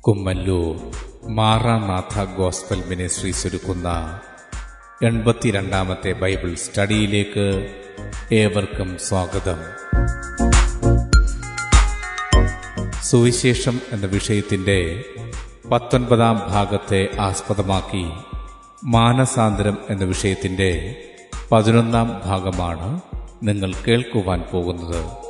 Kummallur Maranatha gospel ministries ഒരുക്കുന്ന എൺപത്തിരണ്ടാമത്തെ Bible സ്റ്റഡിയിലേക്ക് ഏവർക്കും സ്വാഗതം. സുവിശേഷം എന്ന വിഷയത്തിന്റെ പത്തൊൻപതാം ഭാഗത്തെ ആസ്പദമാക്കി മാനസാന്തരം എന്ന വിഷയത്തിന്റെ പതിനൊന്നാം ഭാഗമാണ് നിങ്ങൾ കേൾക്കുവാൻ പോകുന്നത്.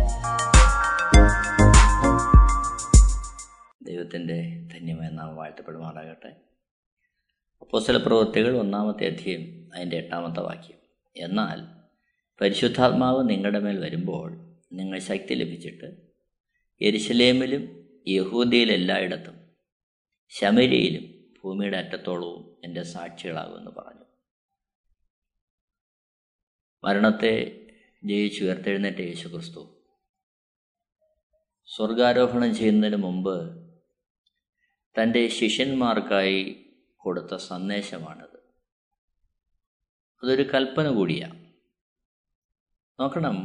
ദൈവത്തിന്റെ ധന്യമായ നാം വാഴ്ത്തപ്പെടുമാറാകട്ടെ. അപ്പോൾ ചില പ്രവൃത്തികൾ ഒന്നാമത്തെ അധ്യയം അതിന്റെ എട്ടാമത്തെ വാക്യം. എന്നാൽ പരിശുദ്ധാത്മാവ് നിങ്ങളുടെ മേൽ വരുമ്പോൾ നിങ്ങൾ ശക്തി ലഭിച്ചിട്ട് എരിശലേമിലും യഹൂദിയിലെല്ലായിടത്തും ശമരിയിലും ഭൂമിയുടെ അറ്റത്തോളവും എന്റെ സാക്ഷികളാകുമെന്ന് പറഞ്ഞു. മരണത്തെ ജയിച്ചുയർത്തെഴുന്നേറ്റ യേശു ക്രിസ്തു സ്വർഗാരോഹണം ചെയ്യുന്നതിന് മുമ്പ് തന്റെ ശിഷ്യന്മാർക്കായി കൊടുത്ത സന്ദേശമാണത്. അതൊരു കൽപ്പന കൂടിയാണ് നോക്കണം.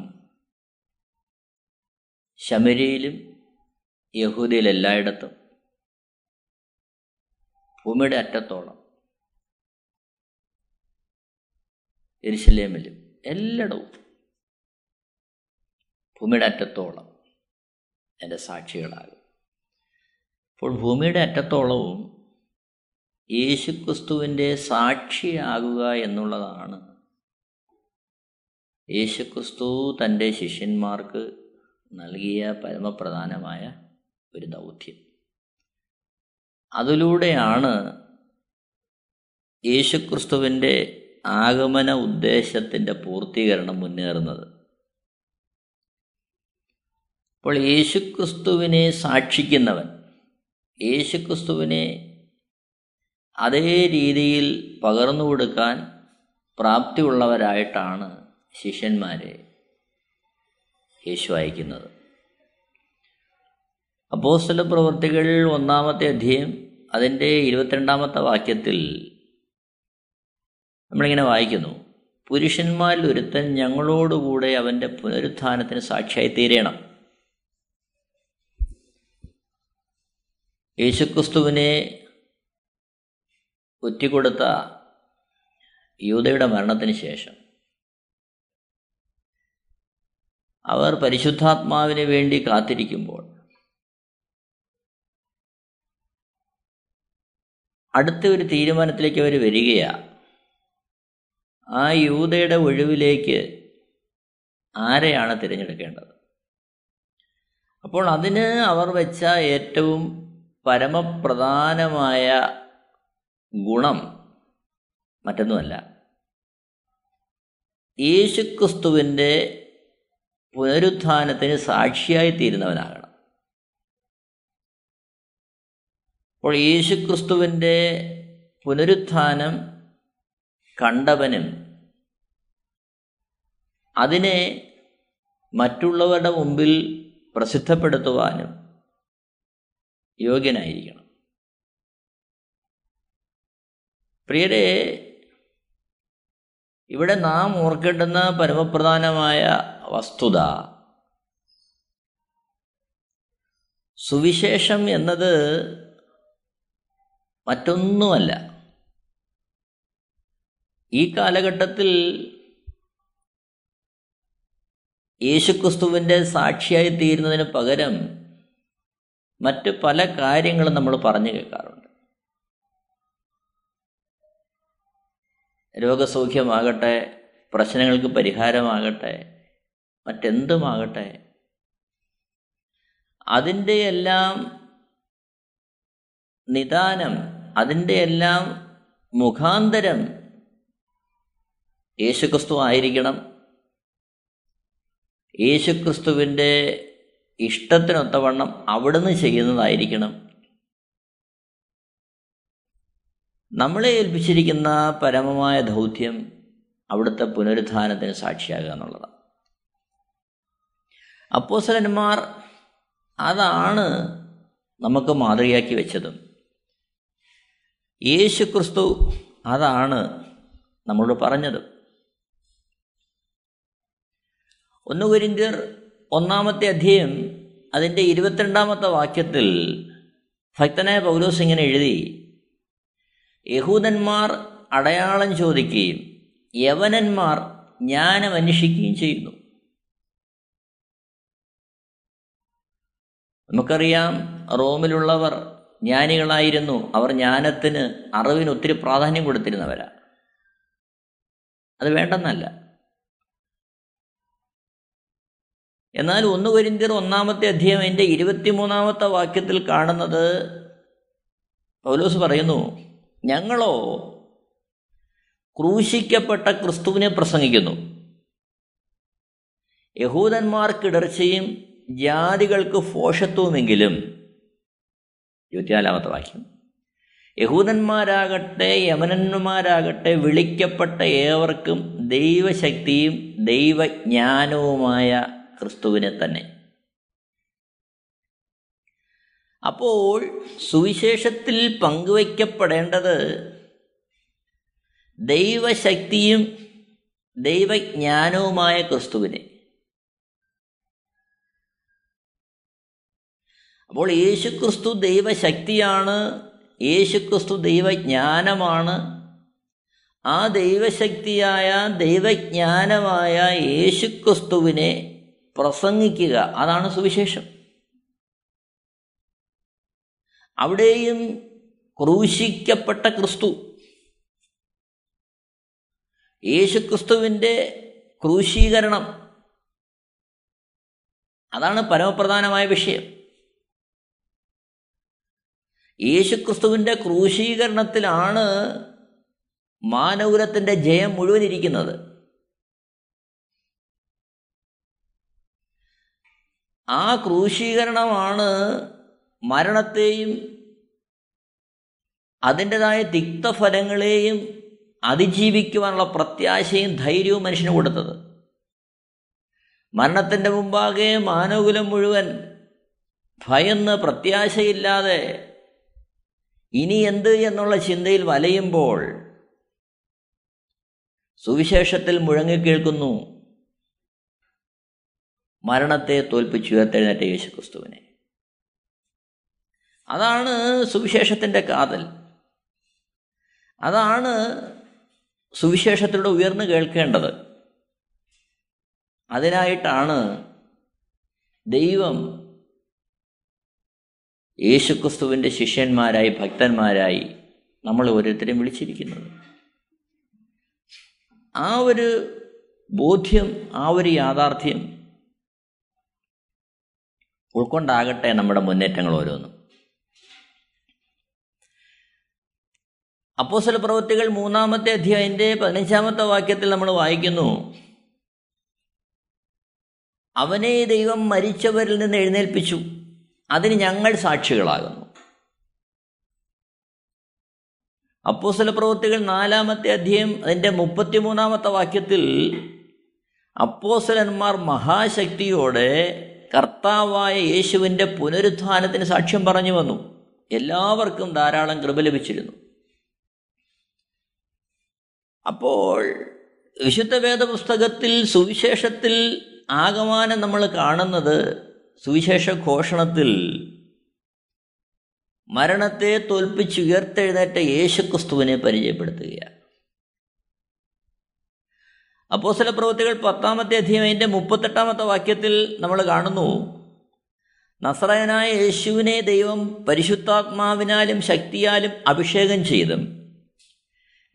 ശമരിയിലും യഹൂദിയിലെല്ലായിടത്തും ഭൂമിയുടെ അറ്റത്തോളം എരിശലേമിലും എല്ലായിടവും ഭൂമിയുടെ അറ്റത്തോളം എന്റെ സാക്ഷികളാകും അപ്പോൾ ഭൂമിയുടെ അറ്റത്തോളവും യേശുക്രിസ്തുവിന്റെ സാക്ഷിയാകുക എന്നുള്ളതാണ്. യേശുക്രിസ്തു തന്റെ ശിഷ്യന്മാർക്ക് നൽകിയ പരമപ്രധാനമായ ഒരു ദൗത്യം. അതിലൂടെയാണ് യേശുക്രിസ്തുവിന്റെ ആഗമന ഉദ്ദേശത്തിന്റെ പൂർത്തീകരണം മുന്നേറുന്നത്. അപ്പോൾ യേശുക്രിസ്തുവിനെ സാക്ഷിക്കുന്നവൻ യേശുക്രിസ്തുവിനെ അതേ രീതിയിൽ പകർന്നു കൊടുക്കാൻ പ്രാപ്തിയുള്ളവരായിട്ടാണ് ശിഷ്യന്മാരെ യേശു അയക്കുന്നത് അപ്പോസ്തല പ്രവർത്തികൾ ഒന്നാമത്തെ അധ്യയം അതിന്റെ ഇരുപത്തിരണ്ടാമത്തെ വാക്യത്തിൽ നമ്മളിങ്ങനെ വായിക്കുന്നു. പുരുഷന്മാരിൽ ഒരുത്തൻ ഞങ്ങളോടുകൂടെ അവന്റെ പുനരുത്ഥാനത്തിന് സാക്ഷിയായി തീരണം. യേശുക്രിസ്തുവിനെ ഒറ്റിക്കൊടുത്ത യൂതയുടെ മരണത്തിന് ശേഷം അവർ പരിശുദ്ധാത്മാവിന് വേണ്ടി കാത്തിരിക്കുമ്പോൾ അടുത്ത ഒരു തീരുമാനത്തിലേക്ക് അവർ വരികയാണ് ആ യൂതയുടെ ഒഴിവിലേക്ക് ആരെയാണ് തിരഞ്ഞെടുക്കേണ്ടത്? അപ്പോൾ അതിന് അവർ വെച്ച ഏറ്റവും പരമപ്രധാനമായ ഗുണം മറ്റൊന്നുമല്ല. യേശുക്രിസ്തുവിന്റെ പുനരുത്ഥാനത്തിന് സാക്ഷിയായി തീരുന്നവനാകണം അപ്പോൾ യേശുക്രിസ്തുവിന്റെ പുനരുത്ഥാനം കണ്ടവനും അതിനെ മറ്റുള്ളവരുടെ മുമ്പിൽ പ്രസിദ്ധപ്പെടുത്തുവാനും യോഗ്യനായിരിക്കണം. പ്രിയരെ ഇവിടെ നാം ഓർക്കേണ്ടുന്ന പരമപ്രധാനമായ വസ്തുത സുവിശേഷം എന്നത് മറ്റൊന്നുമല്ല. ഈ കാലഘട്ടത്തിൽ യേശുക്രിസ്തുവിന്റെ സാക്ഷിയായി തീരുന്നതിന് പകരം മറ്റ് പല കാര്യങ്ങളും നമ്മൾ പറഞ്ഞു കേൾക്കാറുണ്ട്. രോഗസൗഖ്യമാകട്ടെ പ്രശ്നങ്ങൾക്ക് പരിഹാരമാകട്ടെ മറ്റെന്തുമാകട്ടെ അതിന്റെ എല്ലാം നിദാനം അതിന്റെ എല്ലാം മുഖാന്തരം യേശുക്രിസ്തു ആയിരിക്കണം. യേശുക്രിസ്തുവിന്റെ ഇഷ്ടത്തിനൊത്തവണ്ണം അവിടുന്ന് ചെയ്യുന്നതായിരിക്കണം. നമ്മളെ ഏൽപ്പിച്ചിരിക്കുന്ന പരമമായ ദൗത്യം അവിടുത്തെ പുനരുദ്ധാനത്തിന് സാക്ഷിയാകുക എന്നുള്ളതാണ്. അപ്പോസലന്മാർ അതാണ് നമുക്ക് മാതൃകയാക്കി വെച്ചതും. യേശു ക്രിസ്തു അതാണ് നമ്മളോട് പറഞ്ഞതും. ഒന്ന് കുരിന്തിയർ ഒന്നാമത്തെ അധ്യയം അതിന്റെ ഇരുപത്തിരണ്ടാമത്തെ വാക്യത്തിൽ ഭക്തനായ പൗലോസ് ഇങ്ങനെ എഴുതി യഹൂദന്മാർ അടയാളം ചോദിക്കുകയും യവനന്മാർ ജ്ഞാനം അന്വേഷിക്കുകയും ചെയ്യുന്നു. നമുക്കറിയാം റോമിലുള്ളവർ ജ്ഞാനികളായിരുന്നു. അവർ ജ്ഞാനത്തിന് അറിവിന് ഒത്തിരി പ്രാധാന്യം കൊടുത്തിരുന്നവരാ. അത് വേണ്ടെന്നല്ല. എന്നാൽ ഒന്ന് കൊരിന്തിയർ ഒന്നാമത്തെ അധ്യായം എന്റെ ഇരുപത്തിമൂന്നാമത്തെ വാക്യത്തിൽ കാണുന്നത് പൗലോസ് പറയുന്നു ഞങ്ങളോ ക്രൂശിക്കപ്പെട്ട ക്രിസ്തുവിനെ പ്രസംഗിക്കുന്നു. യഹൂദന്മാർക്കിടർച്ചയും ജാതികൾക്ക് ഫോഷത്വമെങ്കിലും ഇരുപത്തിനാലാമത്തെ വാക്യം. യഹൂദന്മാരാകട്ടെ യമനന്മാരാകട്ടെ വിളിക്കപ്പെട്ട ഏവർക്കും ദൈവശക്തിയും ദൈവജ്ഞാനവുമായ ക്രിസ്തുവിനെ തന്നെ. അപ്പോൾ സുവിശേഷത്തിൽ പങ്കുവയ്ക്കപ്പെടേണ്ടത് ദൈവശക്തിയും ദൈവജ്ഞാനവുമായ ക്രിസ്തുവിനെ. അപ്പോൾ യേശുക്രിസ്തു ദൈവശക്തിയാണ് യേശുക്രിസ്തു ദൈവജ്ഞാനമാണ്. ആ ദൈവശക്തിയായ ദൈവജ്ഞാനമായ യേശുക്രിസ്തുവിനെ പ്രസംഗിക്കുക. അതാണ് സുവിശേഷം. അവിടെയും ക്രൂശിക്കപ്പെട്ട ക്രിസ്തു. യേശുക്രിസ്തുവിന്റെ ക്രൂശീകരണം. അതാണ് പരമപ്രധാനമായ വിഷയം. യേശുക്രിസ്തുവിന്റെ ക്രൂശീകരണത്തിലാണ് മാനവകുലത്തിന്റെ ജയം മുഴുവൻ ഇരിക്കുന്നത്. ആ ക്രൂശീകരണമാണ് മരണത്തെയും അതിന്റെതായ തിക്തഫലങ്ങളെയും അതിജീവിക്കുവാനുള്ള പ്രത്യാശയും ധൈര്യവും മനുഷ്യന് കൊടുത്തത്. മരണത്തിന്റെ മുമ്പാകെ മാനവകുലം മുഴുവൻ ഭയന്ന് പ്രത്യാശയില്ലാതെ ഇനി എന്ത് എന്നുള്ള ചിന്തയിൽ വലയുമ്പോൾ സുവിശേഷത്തിൽ മുഴങ്ങിക്കേൾക്കുന്നു മരണത്തെ തോൽപ്പിച്ചുയർത്തെഴുന്നേറ്റ യേശു ക്രിസ്തുവിനെ അതാണ് സുവിശേഷത്തിന്റെ കാതൽ. അതാണ് സുവിശേഷത്തിലൂടെ ഉയർന്നു കേൾക്കേണ്ടത്. അതിനായിട്ടാണ് ദൈവം യേശുക്രിസ്തുവിന്റെ ശിഷ്യന്മാരായി ഭക്തന്മാരായി നമ്മൾ ഓരോരുത്തരെയും വിളിച്ചിരിക്കുന്നത്. ആ ഒരു ബോധ്യം ആ ഒരു യാഥാർത്ഥ്യം ഉൾക്കൊണ്ടാകട്ടെ നമ്മുടെ മുന്നേറ്റങ്ങൾ ഓരോന്നും. അപ്പോസല പ്രവൃത്തികൾ മൂന്നാമത്തെ അധ്യായന്റെ പതിനഞ്ചാമത്തെ വാക്യത്തിൽ നമ്മൾ വായിക്കുന്നു. അവനെ ദൈവം മരിച്ചവരിൽ നിന്ന് എഴുന്നേൽപ്പിച്ചു. അതിന് ഞങ്ങൾ സാക്ഷികളാകുന്നു. അപ്പോസല പ്രവൃത്തികൾ നാലാമത്തെ അധ്യായം അതിന്റെ മുപ്പത്തിമൂന്നാമത്തെ വാക്യത്തിൽ അപ്പോസലന്മാർ മഹാശക്തിയോടെ കർത്താവായ യേശുവിന്റെ പുനരുത്ഥാനത്തിന് സാക്ഷ്യം പറഞ്ഞു വന്നു. എല്ലാവർക്കും ധാരാളം കൃപ ലഭിച്ചിരുന്നു. അപ്പോൾ വിശുദ്ധ വേദപുസ്തകത്തിൽ സുവിശേഷത്തിൽ ആകമാനം നമ്മൾ കാണുന്നത് സുവിശേഷ ഘോഷണത്തിൽ മരണത്തെ തോൽപ്പിച്ചുയർത്തെഴുന്നേറ്റ യേശുക്രിസ്തുവിനെ പരിചയപ്പെടുത്തുകയാണ്. അപ്പോസല പ്രവൃത്തികൾ പത്താമത്തെ അധ്യയം അതിന്റെ മുപ്പത്തെട്ടാമത്തെ വാക്യത്തിൽ നമ്മൾ കാണുന്നു. നസ്രയനായ യേശുവിനെ ദൈവം പരിശുദ്ധാത്മാവിനാലും ശക്തിയാലും അഭിഷേകം ചെയ്തും.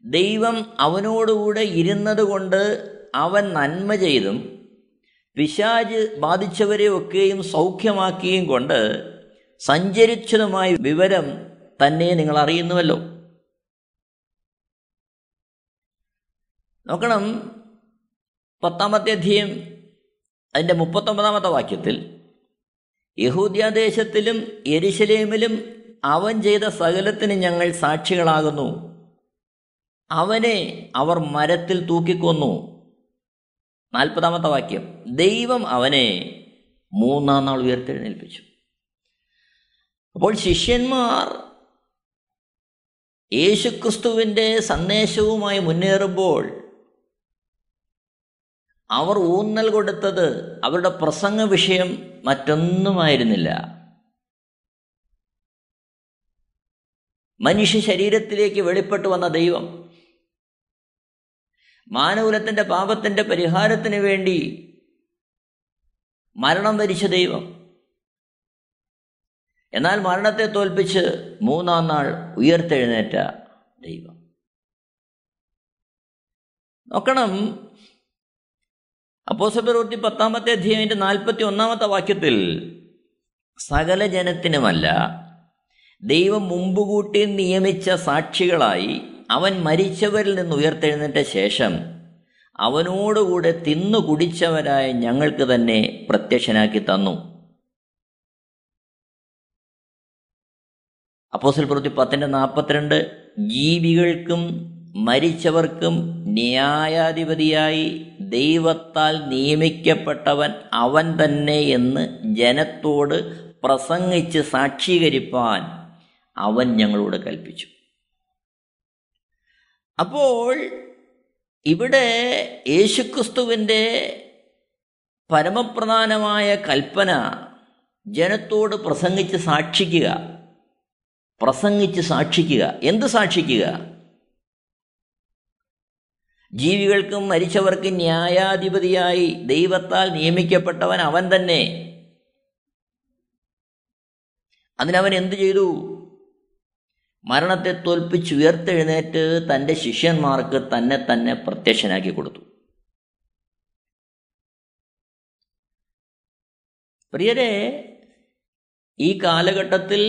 ദൈവം അവനോടുകൂടെ ഇരുന്നത് കൊണ്ട് അവൻ നന്മ ചെയ്തും പിശാജ് ബാധിച്ചവരെ ഒക്കെയും സൗഖ്യമാക്കിയും കൊണ്ട് സഞ്ചരിച്ചതുമായ വിവരം തന്നെ നിങ്ങൾ അറിയുന്നുവല്ലോ. നോക്കണം പത്താമത്തെ അധ്യയം അതിന്റെ മുപ്പത്തൊമ്പതാമത്തെ വാക്യത്തിൽ യഹൂദ്യാദേശത്തിലും എരിശലേമിലും അവൻ ചെയ്ത സകലത്തിന് ഞങ്ങൾ സാക്ഷികളാകുന്നു. അവനെ അവർ മരത്തിൽ തൂക്കിക്കൊന്നു. നാൽപ്പതാമത്തെ വാക്യം ദൈവം അവനെ മൂന്നാം നാൾ ഉയർത്തെഴുന്നേൽപ്പിച്ചു. അപ്പോൾ ശിഷ്യന്മാർ യേശുക്രിസ്തുവിന്റെ സന്ദേശവുമായി മുന്നേറുമ്പോൾ അവർ ഊന്നൽ കൊടുത്തത് അവരുടെ പ്രസംഗ വിഷയം മറ്റൊന്നുമായിരുന്നില്ല. മനുഷ്യ ശരീരത്തിലേക്ക് വെളിപ്പെട്ടു വന്ന ദൈവം മാനകുലത്തിന്റെ പാപത്തിന്റെ പരിഹാരത്തിന് വേണ്ടി മരണം വരിച്ച ദൈവം. എന്നാൽ മരണത്തെ തോൽപ്പിച്ച് മൂന്നാം നാൾ ഉയർത്തെഴുന്നേറ്റ ദൈവം. നോക്കണം അപ്പോസപ്രവൃത്തി പത്താമത്തെ അധ്യായന്റെ നാൽപ്പത്തി ഒന്നാമത്തെ വാക്യത്തിൽ സകല ജനത്തിനുമല്ല ദൈവം മുമ്പുകൂട്ടി നിയമിച്ച സാക്ഷികളായി അവൻ മരിച്ചവരിൽ നിന്ന് ഉയർത്തെഴുന്നേറ്റ ശേഷം അവനോടുകൂടെ തിന്നു കുടിച്ചവരായ ഞങ്ങൾക്ക് തന്നെ പ്രത്യക്ഷനാക്കി തന്നു. അപ്പോസിൽ പ്രവൃത്തി പത്തിന്റെ നാൽപ്പത്തിരണ്ട് ജീവികൾക്കും മരിച്ചവർക്കും ന്യായാധിപതിയായി ദൈവത്താൽ നിയമിക്കപ്പെട്ടവൻ അവൻ തന്നെ എന്ന് ജനത്തോട് പ്രസംഗിച്ച് സാക്ഷീകരിപ്പാൻ അവൻ ഞങ്ങളോട് കൽപ്പിച്ചു. അപ്പോൾ ഇവിടെ യേശുക്രിസ്തുവിന്റെ പരമപ്രധാനമായ കൽപ്പന ജനത്തോട് പ്രസംഗിച്ച് സാക്ഷിക്കുക പ്രസംഗിച്ച് സാക്ഷിക്കുക. എന്ത് സാക്ഷിക്കുക? ജീവികൾക്കും മരിച്ചവർക്കും ന്യായാധിപതിയായി ദൈവത്താൽ നിയമിക്കപ്പെട്ടവൻ അവൻ തന്നെ. അതിനവൻ എന്തു ചെയ്തു? മരണത്തെ തോൽപ്പിച്ച് ഉയർത്തെഴുന്നേറ്റ് തന്റെ ശിഷ്യന്മാർക്ക് തന്നെ തന്നെ പ്രത്യക്ഷനാക്കി കൊടുത്തു. പ്രിയരെ ഈ കാലഘട്ടത്തിൽ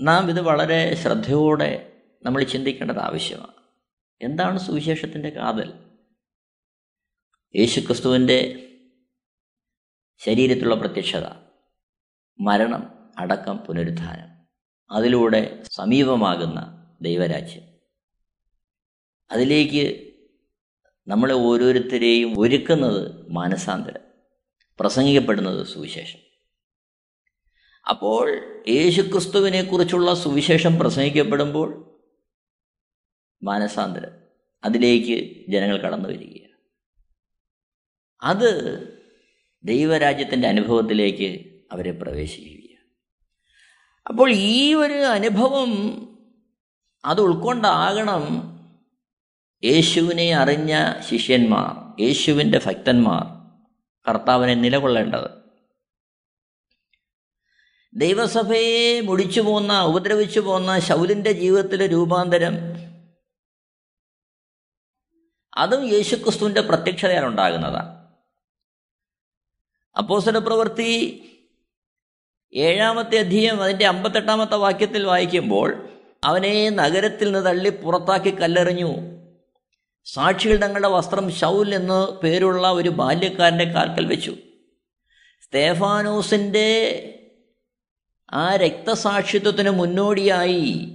നാം ഇത് വളരെ ശ്രദ്ധയോടെ നമ്മൾ ചിന്തിക്കേണ്ടത് ആവശ്യമാണ്. എന്താണ് സുവിശേഷത്തിന്റെ കാതൽ? യേശുക്രിസ്തുവിന്റെ ശരീരത്തിലുള്ള പ്രത്യക്ഷത മരണം അടക്കം പുനരുദ്ധാനം അതിലൂടെ സമീപമാകുന്ന ദൈവരാജ്യം. അതിലേക്ക് നമ്മളെ ഓരോരുത്തരെയും ഒരുക്കുന്നത് മാനസാന്തരം പ്രസംഗിക്കപ്പെടുന്നത് സുവിശേഷം. അപ്പോൾ യേശുക്രിസ്തുവിനെക്കുറിച്ചുള്ള സുവിശേഷം പ്രസംഗിക്കപ്പെടുമ്പോൾ മാനസാന്തരം. അതിലേക്ക് ജനങ്ങൾ കടന്നു വരികയാണ്. അത് ദൈവരാജ്യത്തിന്റെ അനുഭവത്തിലേക്ക് അവരെ പ്രവേശിക്കുകയാണ് അപ്പോൾ ഈ ഒരു അനുഭവം അത് ഉൾക്കൊണ്ടാകണം യേശുവിനെ അറിഞ്ഞ ശിഷ്യന്മാർ യേശുവിന്റെ ഭക്തന്മാർ കർത്താവിനെ നിലകൊള്ളേണ്ടത്. ദൈവസഭയെ മുടിച്ചു പോന്ന ഉപദ്രവിച്ചു പോന്ന ശൗലിന്റെ ജീവിതത്തിലെ രൂപാന്തരം അതും യേശുക്രിസ്തുവിന്റെ പ്രത്യക്ഷതയാണ് ഉണ്ടാകുന്നതാണ് അപ്പോസന പ്രവൃത്തി ഏഴാമത്തെ അധ്യയം അതിന്റെ അമ്പത്തെട്ടാമത്തെ വാക്യത്തിൽ വായിക്കുമ്പോൾ അവനെ നഗരത്തിൽ നിന്ന് തള്ളി പുറത്താക്കി കല്ലെറിഞ്ഞു. സാക്ഷികൾ തങ്ങളുടെ വസ്ത്രം ശൗൽ എന്ന് പേരുള്ള ഒരു ബാല്യക്കാരന്റെ കാൽക്കൽ വെച്ചു. സ്തേഫാനോസിന്റെ ആ രക്തസാക്ഷിത്വത്തിന് മുന്നോടിയായി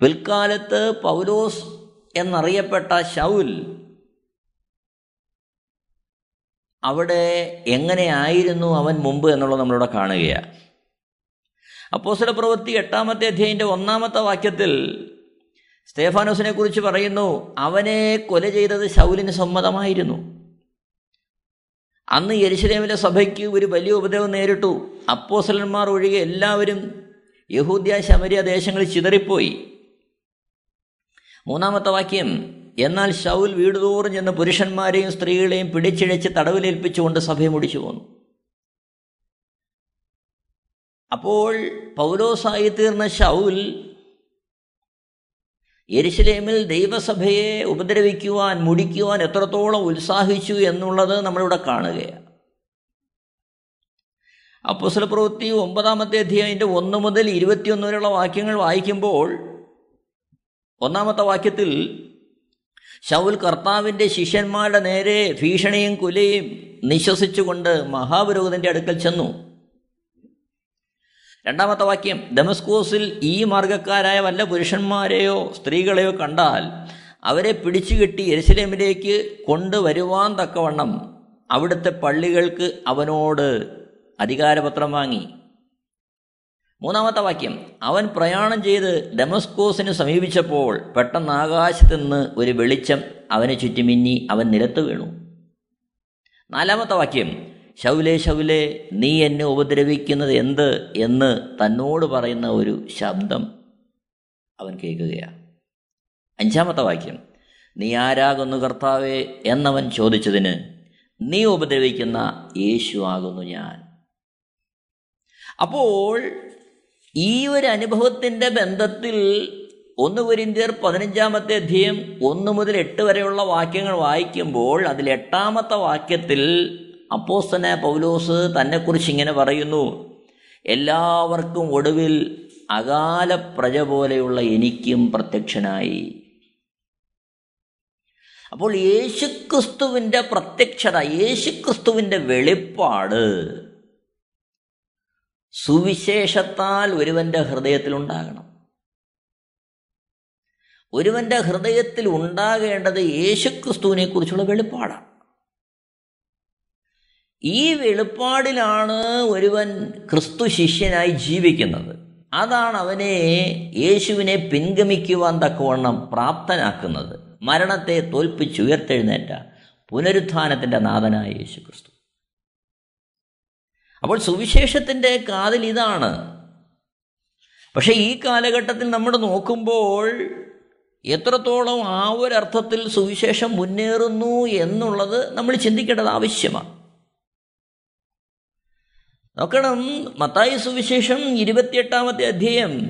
പിൽക്കാലത്ത് പൗലോസ് എന്നറിയപ്പെട്ട ഷൗൽ അവിടെ എങ്ങനെയായിരുന്നു അവൻ മുമ്പ് എന്നുള്ളത് നമ്മളിവിടെ കാണുകയാണ്. അപ്പോസല പ്രവൃത്തി എട്ടാമത്തെ അധ്യായന്റെ ഒന്നാമത്തെ വാക്യത്തിൽ സ്തേഫാനോസിനെ കുറിച്ച് പറയുന്നു അവനെ കൊല ചെയ്തത് ശൗലിന് സമ്മതമായിരുന്നു. അന്ന് യരിശലേമിലെ സഭയ്ക്ക് ഒരു വലിയ ഉപദ്രവം നേരിട്ടു. അപ്പോസലന്മാർ ഒഴികെ എല്ലാവരും യഹൂദ്യ ശമരിയ ദേശങ്ങളിൽ ചിതറിപ്പോയി. മൂന്നാമത്തെ വാക്യം എന്നാൽ ഷൗൽ വീടുതോറും ചെന്ന് പുരുഷന്മാരെയും സ്ത്രീകളെയും പിടിച്ചിഴച്ച് തടവിലേൽപ്പിച്ചുകൊണ്ട് സഭയെ മുടിച്ചു പോന്നു. അപ്പോൾ പൗലോസായി തീർന്ന ഷൗൽ എരിശിലേമിൽ ദൈവസഭയെ ഉപദ്രവിക്കുവാൻ മുടിക്കുവാൻ എത്രത്തോളം ഉത്സാഹിച്ചു എന്നുള്ളത് നമ്മളിവിടെ കാണുകയാണ്. അപ്പോസ്തല പ്രവൃത്തി ഒമ്പതാമത്തെ അധ്യായന്റെ ഒന്ന് മുതൽ ഇരുപത്തിയൊന്ന് വരെയുള്ള വാക്യങ്ങൾ വായിക്കുമ്പോൾ ഒന്നാമത്തെ വാക്യത്തിൽ ശൗൽ കർത്താവിന്റെ ശിഷ്യന്മാരുടെ നേരെ ഭീഷണിയും കുലയും നിശ്വസിച്ചുകൊണ്ട് മഹാപുരോഹിതന്റെ അടുക്കൽ ചെന്നു. രണ്ടാമത്തെ വാക്യം ഡെമസ്കോസിൽ ഈ മാർഗക്കാരായ വല്ല പുരുഷന്മാരെയോ സ്ത്രീകളെയോ കണ്ടാൽ അവരെ പിടിച്ചുകെട്ടി എരിശിലേമിലേക്ക് കൊണ്ടുവരുവാൻ തക്കവണ്ണം അവിടുത്തെ പള്ളികൾക്ക് അവനോട് അധികാരപത്രം വാങ്ങി. മൂന്നാമത്തെ വാക്യം. അവൻ പ്രയാണം ചെയ്ത് ഡെമസ്കോസിന് സമീപിച്ചപ്പോൾ പെട്ടെന്ന് ആകാശത്ത് നിന്ന് ഒരു വെളിച്ചം അവനെ ചുറ്റുമിന്നി അവൻ നിലത്ത് വീണു. നാലാമത്തെ വാക്യം. ശൗലേ ശൗലേ നീ എന്നെ ഉപദ്രവിക്കുന്നത് എന്ത്? എന്ന് തന്നോട് പറയുന്ന ഒരു ശബ്ദം അവൻ കേൾക്കുകയാണ്. അഞ്ചാമത്തെ വാക്യം. നീ ആരാകുന്നു കർത്താവേ? എന്നവൻ ചോദിച്ചതിന് നീ ഉപദ്രവിക്കുന്ന യേശു ആകുന്നു ഞാൻ. അപ്പോൾ ഈ ഒരു അനുഭവത്തിന്റെ ബന്ധത്തിൽ ഒന്ന് കുരിന്തിയർ പതിനഞ്ചാമത്തെ അധ്യയം ഒന്ന് മുതൽ എട്ട് വരെയുള്ള വാക്യങ്ങൾ വായിക്കുമ്പോൾ അതിൽ എട്ടാമത്തെ വാക്യത്തിൽ അപ്പോസ്തന പൗലോസ് തന്നെക്കുറിച്ച് ഇങ്ങനെ പറയുന്നു എല്ലാവർക്കും ഒടുവിൽ അകാല പ്രജ പോലെയുള്ള എനിക്കും പ്രത്യക്ഷനായി. അപ്പോൾ യേശുക്രിസ്തുവിന്റെ പ്രത്യക്ഷത യേശുക്രിസ്തുവിന്റെ വെളിപ്പാട് സുവിശേഷത്താൽ ഒരുവന്റെ ഹൃദയത്തിലുണ്ടാകണം. ഒരുവന്റെ ഹൃദയത്തിൽ ഉണ്ടാകേണ്ടത് യേശുക്രിസ്തുവിനെ കുറിച്ചുള്ള വെളിപ്പാടാണ്. ഈ വെളിപ്പാടിലാണ് ഒരുവൻ ക്രിസ്തു ശിഷ്യനായി ജീവിക്കുന്നത്. അതാണ് അവനെ യേശുവിനെ പിൻഗമിക്കുവാൻ തക്കവണ്ണം പ്രാപ്തനാക്കുന്നത്. മരണത്തെ തോൽപ്പിച്ചുയർത്തെഴുന്നേറ്റ പുനരുത്ഥാനത്തിന്റെ നാഥനായ യേശു ക്രിസ്തു അപ്പോൾ സുവിശേഷത്തിന്റെ കാതിൽ ഇതാണ്. പക്ഷേ ഈ കാലഘട്ടത്തിൽ നമ്മൾ നോക്കുമ്പോൾ എത്രത്തോളം ആ ഒരർത്ഥത്തിൽ സുവിശേഷം മുന്നേറുന്നു എന്നുള്ളത് നമ്മൾ ചിന്തിക്കേണ്ടത് ആവശ്യമാണ്. നോക്കണം മത്തായി സുവിശേഷം ഇരുപത്തിയെട്ടാമത്തെ അധ്യായം.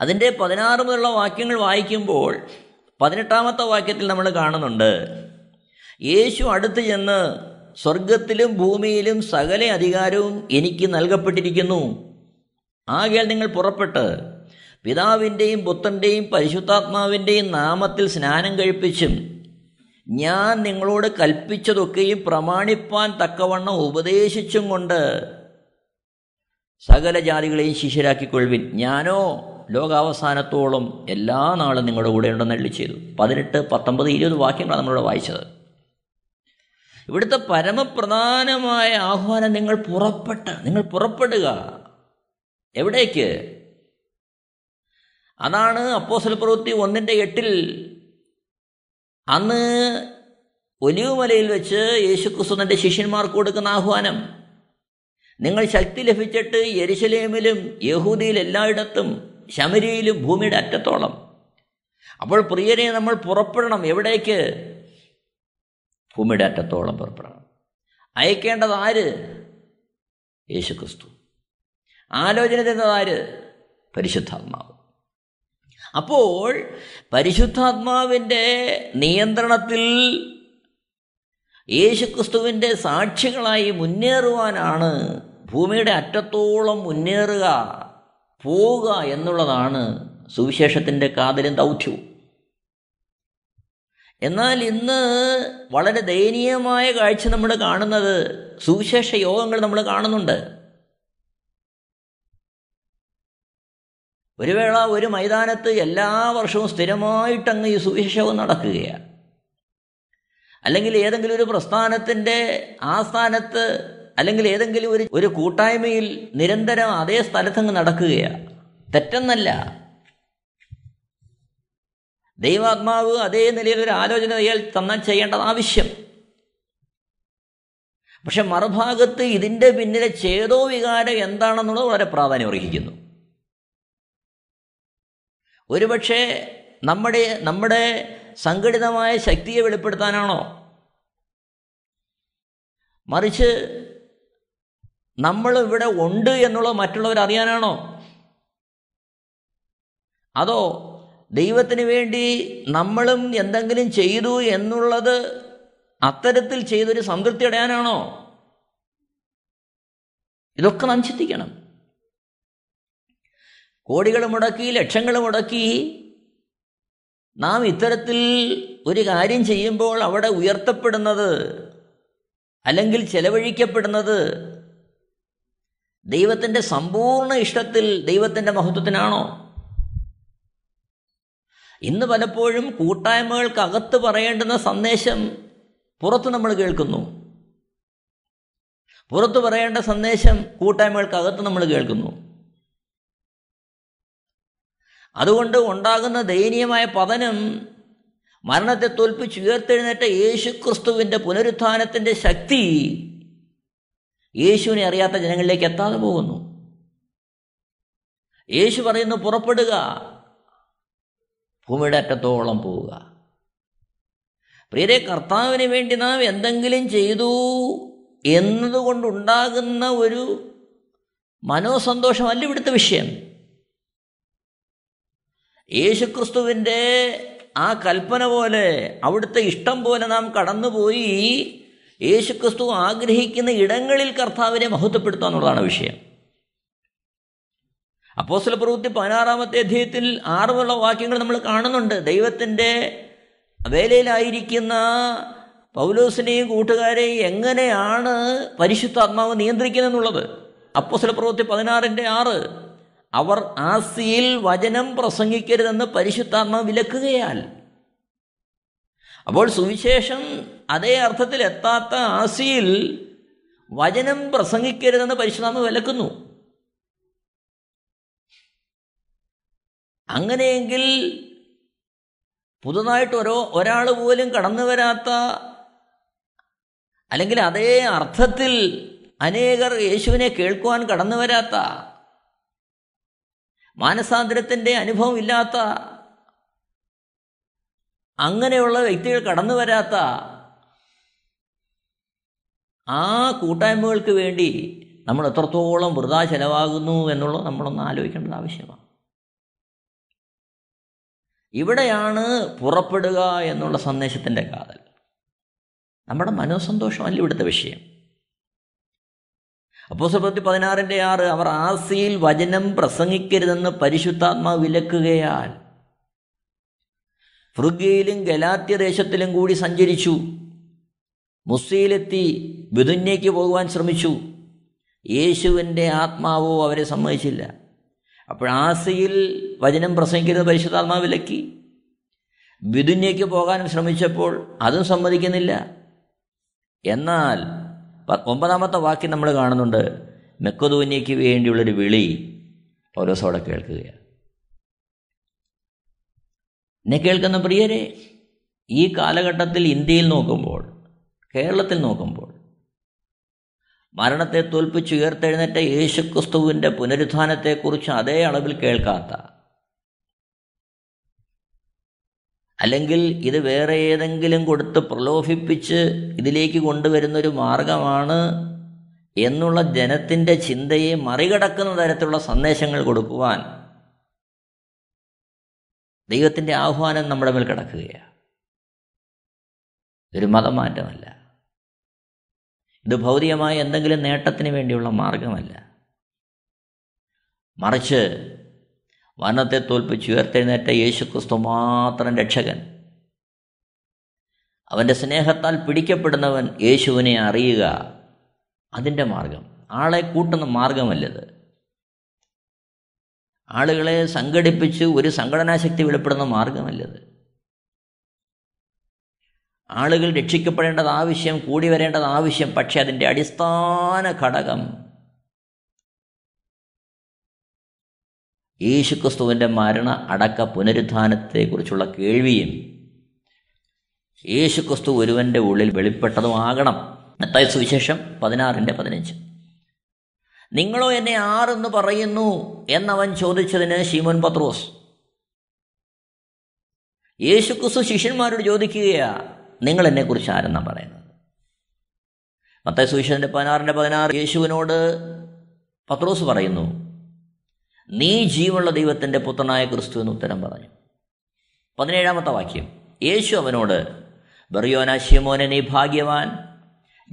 അതിന്റെ പതിനാറ് മുതലുള്ള വാക്യങ്ങൾ വായിക്കുമ്പോൾ പതിനെട്ടാമത്തെ വാക്യത്തിൽ നമ്മൾ കാണുന്നുണ്ട്. യേശു അടുത്ത് ചെന്ന് സ്വർഗത്തിലും ഭൂമിയിലും സകല അധികാരവും എനിക്ക് നൽകപ്പെട്ടിരിക്കുന്നു. ആകയാൽ നിങ്ങൾ പുറപ്പെട്ട് പിതാവിന്റെയും പുത്രന്റെയും പരിശുദ്ധാത്മാവിന്റെയും നാമത്തിൽ സ്നാനം കഴിപ്പിച്ചും ഞാൻ നിങ്ങളോട് കൽപ്പിച്ചതൊക്കെയും പ്രമാണിപ്പാൻ തക്കവണ്ണം ഉപദേശിച്ചും കൊണ്ട് സകല ജാതികളെയും ശിഷ്യരാക്കിക്കൊള്ളുവിൻ. ഞാനോ ലോകാവസാനത്തോളം എല്ലാ നാളും നിങ്ങളുടെ കൂടെ ഉണ്ടെന്ന് എള്ളി ചെയ്തു. പതിനെട്ട് പത്തൊമ്പത് ഇരുപത് വാക്യങ്ങളാണ് നമ്മളിവിടെ വായിച്ചത്. ഇവിടുത്തെ പരമപ്രധാനമായ ആഹ്വാനം നിങ്ങൾ പുറപ്പെട്ട നിങ്ങൾ പുറപ്പെടുക. എവിടേക്ക്? അതാണ് അപ്പോസൽ പ്രവൃത്തി ഒന്നിന്റെ എട്ടിൽ. അന്ന് ഒലിവുമലയിൽ വെച്ച് യേശുക്രിസ്തുവിന്റെ ശിഷ്യന്മാർ ശിഷ്യന്മാർക്ക് കൊടുക്കുന്ന ആഹ്വാനം. നിങ്ങൾ ശക്തി ലഭിച്ചിട്ട് യെരുശലേമിലും യഹൂദിയിൽ എല്ലായിടത്തും ശമരിയിലും ഭൂമിയുടെ അറ്റത്തോളം. അപ്പോൾ പ്രിയരെ നമ്മൾ പുറപ്പെടണം. എവിടേക്ക്? ഭൂമിയുടെ അറ്റത്തോളം പുറപ്പെടണം. അയക്കേണ്ടത് ആര്? യേശുക്രിസ്തു. ആലോചന തരുന്നത് ആര്? പരിശുദ്ധാത്മാവ്. അപ്പോൾ പരിശുദ്ധാത്മാവിന്റെ നിയന്ത്രണത്തിൽ യേശുക്രിസ്തുവിന്റെ സാക്ഷികളായി മുന്നേറുവാനാണ് ഭൂമിയുടെ അറ്റത്തോളം മുന്നേറുക പോവുക എന്നുള്ളതാണ് സുവിശേഷത്തിന്റെ കാതലും ദൗത്യവും. എന്നാൽ ഇന്ന് വളരെ ദയനീയമായ കാഴ്ച നമ്മൾ കാണുന്നത് സുവിശേഷ യോഗങ്ങൾ നമ്മൾ കാണുന്നുണ്ട്. ഒരു വേള ഒരു മൈതാനത്ത് എല്ലാ വർഷവും സ്ഥിരമായിട്ടങ്ങ് ഈ സുവിശേഷവും നടക്കുകയാണ്. അല്ലെങ്കിൽ ഏതെങ്കിലും ഒരു പ്രസ്ഥാനത്തിന്റെ ആ സ്ഥാനത്ത് അല്ലെങ്കിൽ ഏതെങ്കിലും ഒരു ഒരു കൂട്ടായ്മയിൽ നിരന്തരം അതേ സ്ഥലത്തങ്ങ് നടക്കുകയാണ്. തെറ്റെന്നല്ല. ദൈവാത്മാവ് അതേ നിലയിൽ ഒരു ആലോചന അയാൾ തന്നാൽ ചെയ്യേണ്ടത് ആവശ്യം. പക്ഷെ മറുഭാഗത്ത് ഇതിന്റെ പിന്നിലെ ചേതോ വികാരം എന്താണെന്നുള്ളത് വളരെ പ്രാധാന്യം അർഹിക്കുന്നു ഒരുപക്ഷെ നമ്മുടെ നമ്മുടെ സംഘടിതമായ ശക്തിയെ വെളിപ്പെടുത്താനാണോ? മറിച്ച് നമ്മൾ ഇവിടെ ഉണ്ട് എന്നുള്ളത് മറ്റുള്ളവർ അറിയാനാണോ അതോ ദൈവത്തിന് വേണ്ടി നമ്മളും എന്തെങ്കിലും ചെയ്തു എന്നുള്ളത് അത്തരത്തിൽ ചെയ്തൊരു സംതൃപ്തി അടയാനാണോ? ഇതൊക്കെ നാം ചിന്തിക്കണം. കോടികൾ മുടക്കി ലക്ഷങ്ങൾ മുടക്കി നാം ഇത്തരത്തിൽ ഒരു കാര്യം ചെയ്യുമ്പോൾ അവിടെ ഉയർത്തപ്പെടുന്നത് അല്ലെങ്കിൽ ചെലവഴിക്കപ്പെടുന്നത് ദൈവത്തിന്റെ സമ്പൂർണ ഇഷ്ടത്തിൽ ദൈവത്തിന്റെ മഹത്വത്തിനാണോ? ഇന്ന് പലപ്പോഴും കൂട്ടായ്മകൾക്കകത്ത് പറയേണ്ടുന്ന സന്ദേശം പുറത്ത് നമ്മൾ കേൾക്കുന്നു. പുറത്ത് പറയേണ്ട സന്ദേശം കൂട്ടായ്മകൾക്കകത്ത് നമ്മൾ കേൾക്കുന്നു. അതുകൊണ്ട് ഉണ്ടാകുന്ന ദയനീയമായ പതനം മരണത്തെ തോൽപ്പിച്ച് ഉയർത്തെഴുന്നേറ്റ യേശു ക്രിസ്തുവിന്റെ പുനരുത്ഥാനത്തിന്റെ ശക്തി യേശുവിനെ അറിയാത്ത ജനങ്ങളിലേക്ക് എത്താതെ പോകുന്നു. യേശു പറയുന്നു പുറപ്പെടുക. ഭൂമിയുടെ അറ്റത്തോളം പോവുക. പ്രിയരെ കർത്താവിന് വേണ്ടി നാം എന്തെങ്കിലും ചെയ്തു എന്നതുകൊണ്ടുണ്ടാകുന്ന ഒരു മനോസന്തോഷമല്ല ഇവിടുത്തെ വിഷയം. യേശുക്രിസ്തുവിന്റെ ആ കൽപ്പന പോലെ അവിടുത്തെ ഇഷ്ടം പോലെ നാം കടന്നുപോയി യേശുക്രിസ്തു ആഗ്രഹിക്കുന്ന ഇടങ്ങളിൽ കർത്താവിനെ മഹത്വപ്പെടുത്തുക എന്നുള്ളതാണ് വിഷയം. അപ്പോസ്തല പ്രവൃത്തി പതിനാറാമത്തെ അധ്യായത്തിൽ ആറുമുള്ള വാക്യങ്ങൾ നമ്മൾ കാണുന്നുണ്ട്. ദൈവത്തിന്റെ വേലയിലായിരിക്കുന്ന പൗലോസിനെയും കൂട്ടുകാരെയും എങ്ങനെയാണ് പരിശുദ്ധാത്മാവ് നിയന്ത്രിക്കുന്നതെന്നുള്ളത്? അപ്പോസ്തല പ്രവൃത്തി പതിനാറിന്റെ ആറ് അവർ ആസിയിൽ വചനം പ്രസംഗിക്കരുതെന്ന് പരിശുദ്ധാത്മാവ് വിലക്കുകയാൽ. അപ്പോൾ സുവിശേഷം അതേ അർത്ഥത്തിൽ എത്താത്ത ആസിയിൽ വചനം പ്രസംഗിക്കരുതെന്ന് പരിശുദ്ധാത്മാവ് വിലക്കുന്നു. അങ്ങനെയെങ്കിൽ പുതുതായിട്ട് ഓരോ ഒരാൾ പോലും കടന്നു വരാത്ത അല്ലെങ്കിൽ അതേ അർത്ഥത്തിൽ അനേകർ യേശുവിനെ കേൾക്കുവാൻ കടന്നു വരാത്ത മാനസാന്തരത്തിന്റെ അനുഭവം ഇല്ലാത്ത അങ്ങനെയുള്ള വ്യക്തികൾ കടന്നു വരാത്ത ആ കൂട്ടായ്മകൾക്ക് വേണ്ടി നമ്മൾ എത്രത്തോളം വൃതാ ചെലവാകുന്നു എന്നുള്ളത് നമ്മളൊന്ന് ആലോചിക്കേണ്ടത് ആവശ്യമാണ്. ഇവിടെയാണ് പുറപ്പെടുക എന്നുള്ള സന്ദേശത്തിന്റെ കാതൽ. നമ്മുടെ മനോസന്തോഷമല്ല ഇവിടുത്തെ വിഷയം. അപ്പോസപ്പത്തി പതിനാറിന്റെ ആറ് അവർ ആസിയിൽ വചനം പ്രസംഗിക്കരുതെന്ന് പരിശുദ്ധാത്മാവ് വിലക്കുകയാൽ ഫ്രുഗയിലും ഗലാത്യദേശത്തിലും കൂടി സഞ്ചരിച്ചു. മുസ്സയിലെത്തി ബിതുന്യയ്ക്ക് പോകുവാൻ ശ്രമിച്ചു. യേശുവിന്റെ ആത്മാവോ അവരെ സമ്മതിച്ചില്ല. അപ്പോൾ ആസയിൽ വചനം പ്രസംഗിക്കരുത് പരിശുദ്ധാത്മാവ് വിലക്കി വിദുന്യയ്ക്ക് പോകാനും ശ്രമിച്ചപ്പോൾ അതും സമ്മതിക്കുന്നില്ല. എന്നാൽ ഒമ്പതാമത്തെ വാക്യം നമ്മൾ കാണുന്നുണ്ട്. മെക്കതൂന്യയ്ക്ക് വേണ്ടിയുള്ളൊരു വിളി പൗലോസോടെ കേൾക്കുകയാണ്. എന്നെ കേൾക്കുന്ന പ്രിയരെ ഈ കാലഘട്ടത്തിൽ ഇന്ത്യയിൽ നോക്കുമ്പോൾ കേരളത്തിൽ നോക്കുമ്പോൾ മരണത്തെ തോൽപ്പിച്ച് ഉയർത്തെഴുന്നേറ്റ യേശുക്രിസ്തുവിന്റെ പുനരുത്ഥാനത്തെക്കുറിച്ച് അതേ അളവിൽ കേൾക്കാത്ത. അല്ലെങ്കിൽ ഇത് വേറെ ഏതെങ്കിലും കൊടുത്ത് പ്രലോഭിപ്പിച്ച് ഇതിലേക്ക് കൊണ്ടുവരുന്നൊരു മാർഗമാണ് എന്നുള്ള ജനത്തിന്റെ ചിന്തയെ മറികടക്കുന്ന തരത്തിലുള്ള സന്ദേശങ്ങൾ കൊടുക്കുവാൻ ദൈവത്തിന്റെ ആഹ്വാനം നമ്മുടെ മേൽ കിടക്കുകയാണ്. ഒരു മതമാറ്റമല്ല. ഇത് ഭൗതികമായ എന്തെങ്കിലും നേട്ടത്തിന് വേണ്ടിയുള്ള മാർഗമല്ല മറിച്ച് മരണത്തെ തോൽപ്പിച്ച് ഉയർത്തെഴുന്നേറ്റ യേശുക്രിസ്തു മാത്രം രക്ഷകൻ. അവന്റെ സ്നേഹത്താൽ പിടിക്കപ്പെടുന്നവൻ യേശുവിനെ അറിയുക അതിന്റെ മാർഗം ആളെ കൂട്ടുന്ന മാർഗമല്ലത് ആളുകളെ സംഘടിപ്പിച്ച് ഒരു സംഘടനാശക്തി വെളിപ്പെടുന്ന മാർഗമല്ലത് ആളുകൾ രക്ഷിക്കപ്പെടേണ്ടത് ആവശ്യം കൂടി വരേണ്ടത് ആവശ്യം പക്ഷെ അതിന്റെ അടിസ്ഥാന ഘടകം യേശുക്രിസ്തുവിന്റെ മരണ അടക്ക പുനരുദ്ധാനത്തെക്കുറിച്ചുള്ള കേൾവിയും യേശുക്രിസ്തു ഒരുവന്റെ ഉള്ളിൽ വെളിപ്പെട്ടതുമാകണം മത്തായ സുവിശേഷം പതിനാറിന്റെ പതിനഞ്ച്. നിങ്ങളോ എന്നെ ആരെന്ന് പറയുന്നു എന്നവൻ ചോദിച്ചതിന് ശീമോൻ പത്രോസ് യേശുക്രിസ്തു ശിഷ്യന്മാരോട് ചോദിക്കുകയാ നിങ്ങൾ എന്നെക്കുറിച്ച് ആരെന്നാണ് പറയുന്നത്? മത്തായ സുവിശേഷന്റെ പതിനാറിന്റെ പതിനാറ് യേശുവിനോട് പത്രോസ് പറയുന്നു നീ ജീവുള്ള ദൈവത്തിന്റെ പുത്രനായ ക്രിസ്തു എന്ന് ഉത്തരം പറഞ്ഞു. പതിനേഴാമത്തെ വാക്യം യേശു അവനോട് ബറിയോനാശ്യമോനെ നീ ഭാഗ്യവാൻ.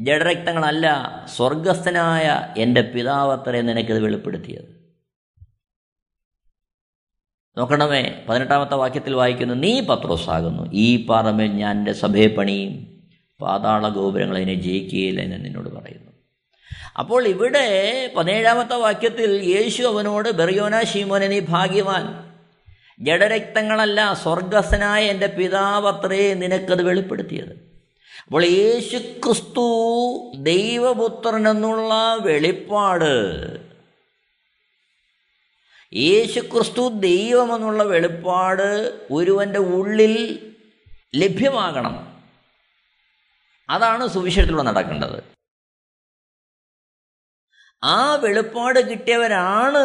ജഡരക്തങ്ങളല്ല സ്വർഗസ്ഥനായ എന്റെ പിതാവത്രേ നിനക്കിത് വെളിപ്പെടുത്തിയത്. നോക്കണമേ പതിനെട്ടാമത്തെ വാക്യത്തിൽ വായിക്കുന്നു നീ പത്രോസാകുന്നു ഈ പാറമേൽ ഞാൻ എന്റെ സഭയെ പണിയും പാതാള ഗോപുരങ്ങൾ അതിനെ ജയിക്കുകയില്ല എന്ന് നിന്നോട് പറയുന്നു. അപ്പോൾ ഇവിടെ പതിനേഴാമത്തെ വാക്യത്തിൽ യേശു അവനോട് ബെറിയോന ശീമോനെ നീ ഭാഗ്യവാൻ ജഡരക്തങ്ങളല്ല സ്വർഗസ്സനായ എന്റെ പിതാവത്രേ നിനക്കത് വെളിപ്പെടുത്തിയത്. അപ്പോൾ യേശു ക്രിസ്തു ദൈവപുത്രനെന്നുള്ള വെളിപ്പാട് യേശു ക്രിസ്തു ദൈവമെന്നുള്ള വെളിപ്പാട് ഒരുവന്റെ ഉള്ളിൽ ലഭ്യമാകണം. അതാണ് സുവിശേഷത്തിലൂടെ നടക്കേണ്ടത്. ആ വെളിപ്പാട് കിട്ടിയവരാണ്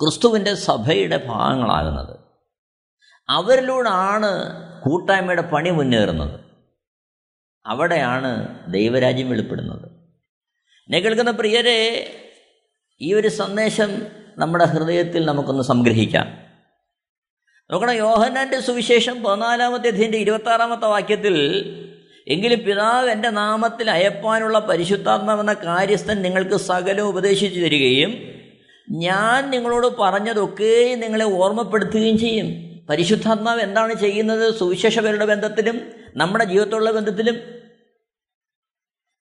ക്രിസ്തുവിന്റെ സഭയുടെ ഭാഗങ്ങളാകുന്നത്. അവരിലൂടാണ് കൂട്ടായ്മയുടെ പണി മുന്നേറുന്നത്. അവിടെയാണ് ദൈവരാജ്യം വെളിപ്പെടുന്നത്. എന്നെ കേൾക്കുന്ന പ്രിയരെ ഈ ഒരു സന്ദേശം നമ്മുടെ ഹൃദയത്തിൽ നമുക്കൊന്ന് സംഗ്രഹിക്കാം. നോക്കണം യോഹനാന്റെ സുവിശേഷം പതിനാലാമത്തെ അധ്യയന്റെ ഇരുപത്താറാമത്തെ വാക്യത്തിൽ എങ്കിലും പിതാവ് എന്റെ നാമത്തിൽ അയപ്പാനുള്ള പരിശുദ്ധാത്മാവെന്ന കാര്യസ്ഥൻ നിങ്ങൾക്ക് സകലം ഉപദേശിച്ചു തരികയും ഞാൻ നിങ്ങളോട് പറഞ്ഞതൊക്കെയും നിങ്ങളെ ഓർമ്മപ്പെടുത്തുകയും ചെയ്യും. പരിശുദ്ധാത്മാവ് എന്താണ് ചെയ്യുന്നത്? സുവിശേഷകരുടെ ബന്ധത്തിലും നമ്മുടെ ജീവിതത്തിലുള്ള ബന്ധത്തിലും.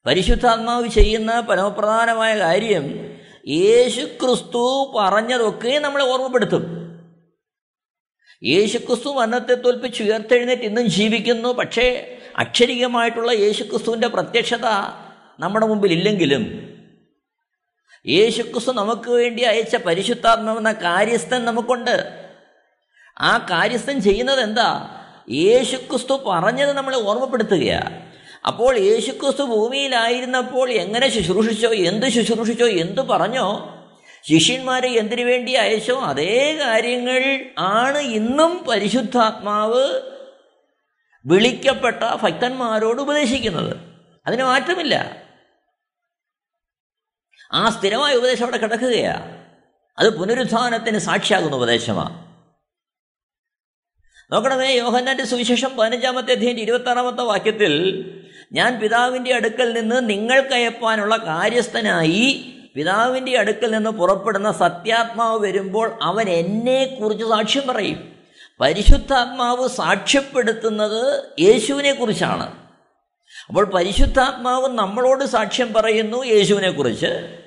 പരിശുദ്ധാത്മാവ് ചെയ്യുന്ന പരമപ്രധാനമായ കാര്യം യേശു ക്രിസ്തു പറഞ്ഞതൊക്കെ നമ്മളെ ഓർമ്മപ്പെടുത്തും. യേശുക്രിസ്തു മരണത്തെ തോൽപ്പിച്ച് ഉയർത്തെഴുന്നേറ്റ് ഇന്നും ജീവിക്കുന്നു. പക്ഷേ അക്ഷരികമായിട്ടുള്ള യേശു ക്രിസ്തുവിന്റെ പ്രത്യക്ഷത നമ്മുടെ മുമ്പിൽ ഇല്ലെങ്കിലും യേശുക്രിസ്തു നമുക്ക് വേണ്ടി അയച്ച പരിശുദ്ധാത്മാവെന്ന കാര്യസ്ഥൻ നമുക്കുണ്ട്. ആ കാര്യസ്ഥൻ ചെയ്യുന്നത് എന്താ യേശുക്രിസ്തു പറഞ്ഞത് നമ്മളെ ഓർമ്മപ്പെടുത്തുകയാണ്. അപ്പോൾ യേശുക്രിസ്തു ഭൂമിയിലായിരുന്നപ്പോൾ എങ്ങനെ ശുശ്രൂഷിച്ചോ എന്ത് ശുശ്രൂഷിച്ചോ എന്ത് പറഞ്ഞോ ശിഷ്യന്മാരെ എന്തിനു വേണ്ടി അയച്ചോ അതേ കാര്യങ്ങൾ ആണ് ഇന്നും പരിശുദ്ധാത്മാവ് വിളിക്കപ്പെട്ട ഭക്തന്മാരോട് ഉപദേശിക്കുന്നത്. അതിന് മാറ്റമില്ല. ആ സ്ഥിരമായ ഉപദേശം അവിടെ കിടക്കുകയാ. അത് പുനരുത്ഥാനത്തിന് സാക്ഷിയാകുന്ന ഉപദേശമാണ് നോക്കണമേ യോഹന്നാന്റെ സുവിശേഷം പതിനഞ്ചാമത്തെ അധ്യയന്റെ ഇരുപത്തി ആറാമത്തെ വാക്യത്തിൽ ഞാൻ പിതാവിന്റെ അടുക്കൽ നിന്ന് നിങ്ങൾക്കയപ്പാനുള്ള കാര്യസ്ഥനായി പിതാവിന്റെ അടുക്കൽ നിന്ന് പുറപ്പെടുന്ന സത്യാത്മാവ് വരുമ്പോൾ അവൻ എന്നെക്കുറിച്ച് സാക്ഷ്യം പറയും. പരിശുദ്ധാത്മാവ് സാക്ഷ്യപ്പെടുത്തുന്നത് യേശുവിനെ കുറിച്ചാണ് അപ്പോൾ പരിശുദ്ധാത്മാവ് നമ്മളോട് സാക്ഷ്യം പറയുന്നു യേശുവിനെക്കുറിച്ച്.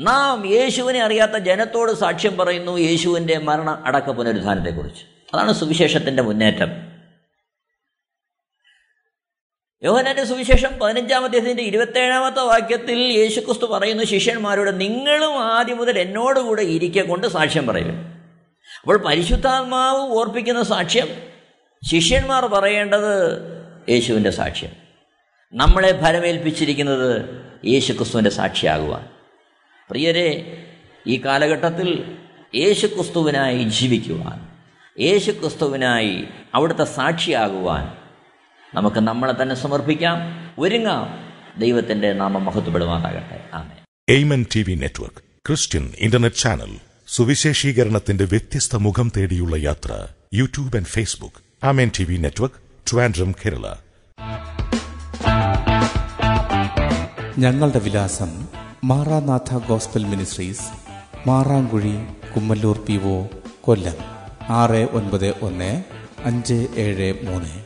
നാം യേശുവിനെ അറിയാത്ത ജനത്തോട് സാക്ഷ്യം പറയുന്നു യേശുവിന്റെ മരണ അടക്ക പുനരുദ്ധാനത്തെക്കുറിച്ച്. അതാണ് സുവിശേഷത്തിന്റെ മുന്നേറ്റം. യോഹനാന്റെ സുവിശേഷം പതിനഞ്ചാമത്തെ ഇതിന്റെ ഇരുപത്തേഴാമത്തെ വാക്യത്തിൽ യേശുക്രിസ്തു പറയുന്നു ശിഷ്യന്മാരോട് നിങ്ങളും ആദ്യം മുതൽ എന്നോടുകൂടെ ഇരിക്കെ കൊണ്ട് സാക്ഷ്യം പറയും അപ്പോൾ പരിശുദ്ധാത്മാവ് ഓർപ്പിക്കുന്ന സാക്ഷ്യം ശിഷ്യന്മാർ പറയേണ്ടത് യേശുവിന്റെ സാക്ഷ്യം. നമ്മളെ ഫലമേൽപ്പിച്ചിരിക്കുന്നത് യേശുക്രിസ്തുവിന്റെ സാക്ഷിയാകുവാൻ. പ്രിയരെ ഈ കാലഘട്ടത്തിൽ യേശുക്രിസ്തുവിനായി ജീവിക്കുവാൻ യേശുക്രിസ്തുവിനായി അവിടുത്തെ സാക്ഷിയാകുവാൻ നമുക്ക് നമ്മളെ തന്നെ സമർപ്പിക്കാം ഒരുങ്ങാം. ദൈവത്തിന്റെ നാമം മഹത്വപ്പെടുവാനാകട്ടെ ആമേ Amen T V network Christian internet channel സുവിശേഷീകരണത്തിന്റെ വ്യത്യസ്ത മുഖം തേടിയുള്ള യാത്ര YouTube and Facebook. Amen T V network Trivandrum Kerala. ഞങ്ങളുടെ വിലാസം Maranatha gospel ministries Marankuzhy Kummallur P O Kollam. ആറ് ഒൻപത് ഒന്ന് അഞ്ച് ഏഴ് മൂന്ന്.